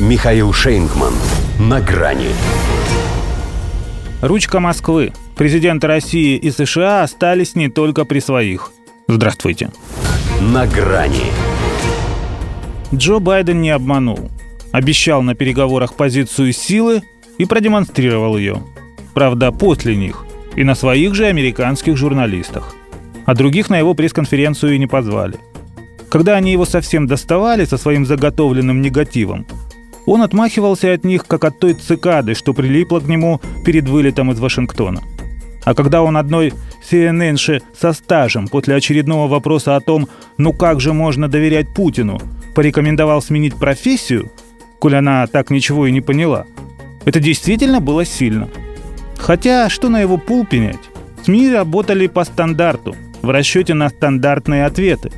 Михаил Шейнгман. На грани. Ручка Москвы. Президенты России и США остались не только при своих. Здравствуйте. На грани. Джо Байден не обманул. Обещал на переговорах позицию силы и продемонстрировал ее. Правда, после них. И на своих же американских журналистах. А других на его пресс-конференцию и не позвали. Когда они его совсем доставали со своим заготовленным негативом, он отмахивался от них, как от той цикады, что прилипла к нему перед вылетом из Вашингтона. А когда он одной CNN со стажем после очередного вопроса о том, ну как же можно доверять Путину, порекомендовал сменить профессию, коль она так ничего и не поняла, это действительно было сильно. Хотя, что на его пул пенять? СМИ работали по стандарту, в расчете на стандартные ответы.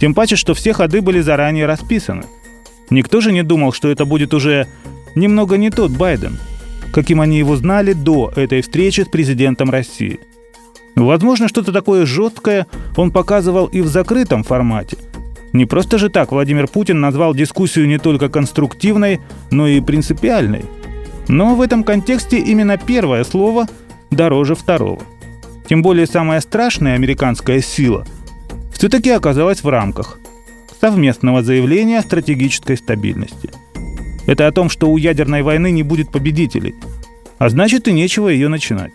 Тем паче, что все ходы были заранее расписаны – Никто же не думал, что это будет уже немного не тот Байден, каким они его знали до этой встречи с президентом России. Возможно, что-то такое жесткое он показывал и в закрытом формате. Не просто же так Владимир Путин назвал дискуссию не только конструктивной, но и принципиальной. Но в этом контексте именно первое слово дороже второго. Тем более самая страшная американская сила все-таки оказалась в рамках – совместного заявления о стратегической стабильности. Это о том, что у ядерной войны не будет победителей, а значит и нечего ее начинать.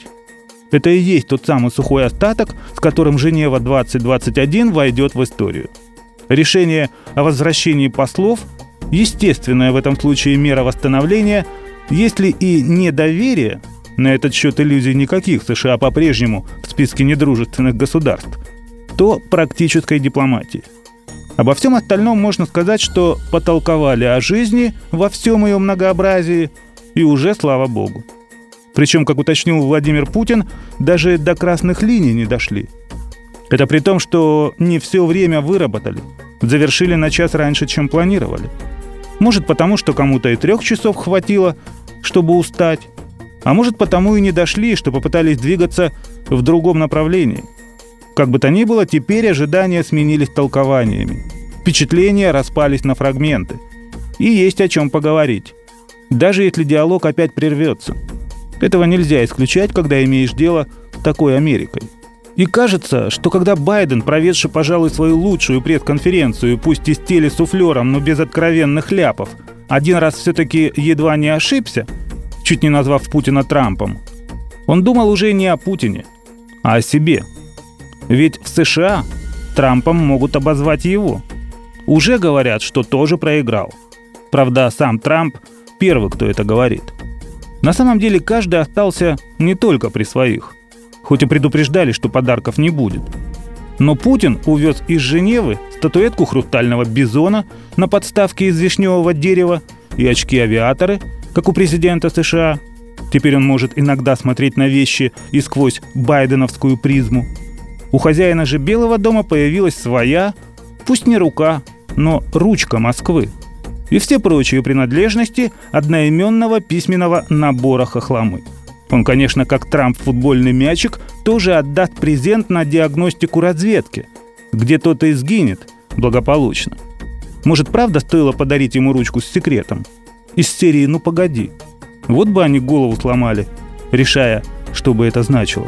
Это и есть тот самый сухой остаток, с которым Женева 2021 войдет в историю. Решение о возвращении послов – естественная в этом случае мера восстановления, если и недоверие, на этот счет иллюзий никаких США по-прежнему в списке недружественных государств, то практической дипломатии – Обо всем остальном можно сказать, что потолковали о жизни во всем ее многообразии, и уже слава богу. Причем, как уточнил Владимир Путин, даже до красных линий не дошли. Это при том, что не все время выработали, завершили на час раньше, чем планировали. Может потому, что кому-то и трех часов хватило, чтобы устать, а может потому и не дошли, что попытались двигаться в другом направлении – как бы то ни было, теперь ожидания сменились толкованиями. Впечатления распались на фрагменты. И есть о чем поговорить. Даже если диалог опять прервется. Этого нельзя исключать, когда имеешь дело с такой Америкой. И кажется, что когда Байден, проведший, пожалуй, свою лучшую пресс-конференцию, пусть и с телесуфлером, но без откровенных ляпов, один раз все-таки едва не ошибся, чуть не назвав Путина Трампом, он думал уже не о Путине, а о себе – ведь в США Трампом могут обозвать его. Уже говорят, что тоже проиграл. Правда, сам Трамп первый, кто это говорит. На самом деле каждый остался не только при своих. Хоть и предупреждали, что подарков не будет. Но Путин увез из Женевы статуэтку хрустального бизона на подставке из вишневого дерева и очки-авиаторы, как у президента США. Теперь он может иногда смотреть на вещи и сквозь байденовскую призму – у хозяина же Белого дома появилась своя, пусть не рука, но ручка Москвы. И все прочие принадлежности одноименного письменного набора хохломы. Он, конечно, как Трамп футбольный мячик, тоже отдаст презент на диагностику разведки, где тот и сгинет благополучно. Может, правда стоило подарить ему ручку с секретом? Из серии «Ну погоди». Вот бы они голову сломали, решая, что бы это значило.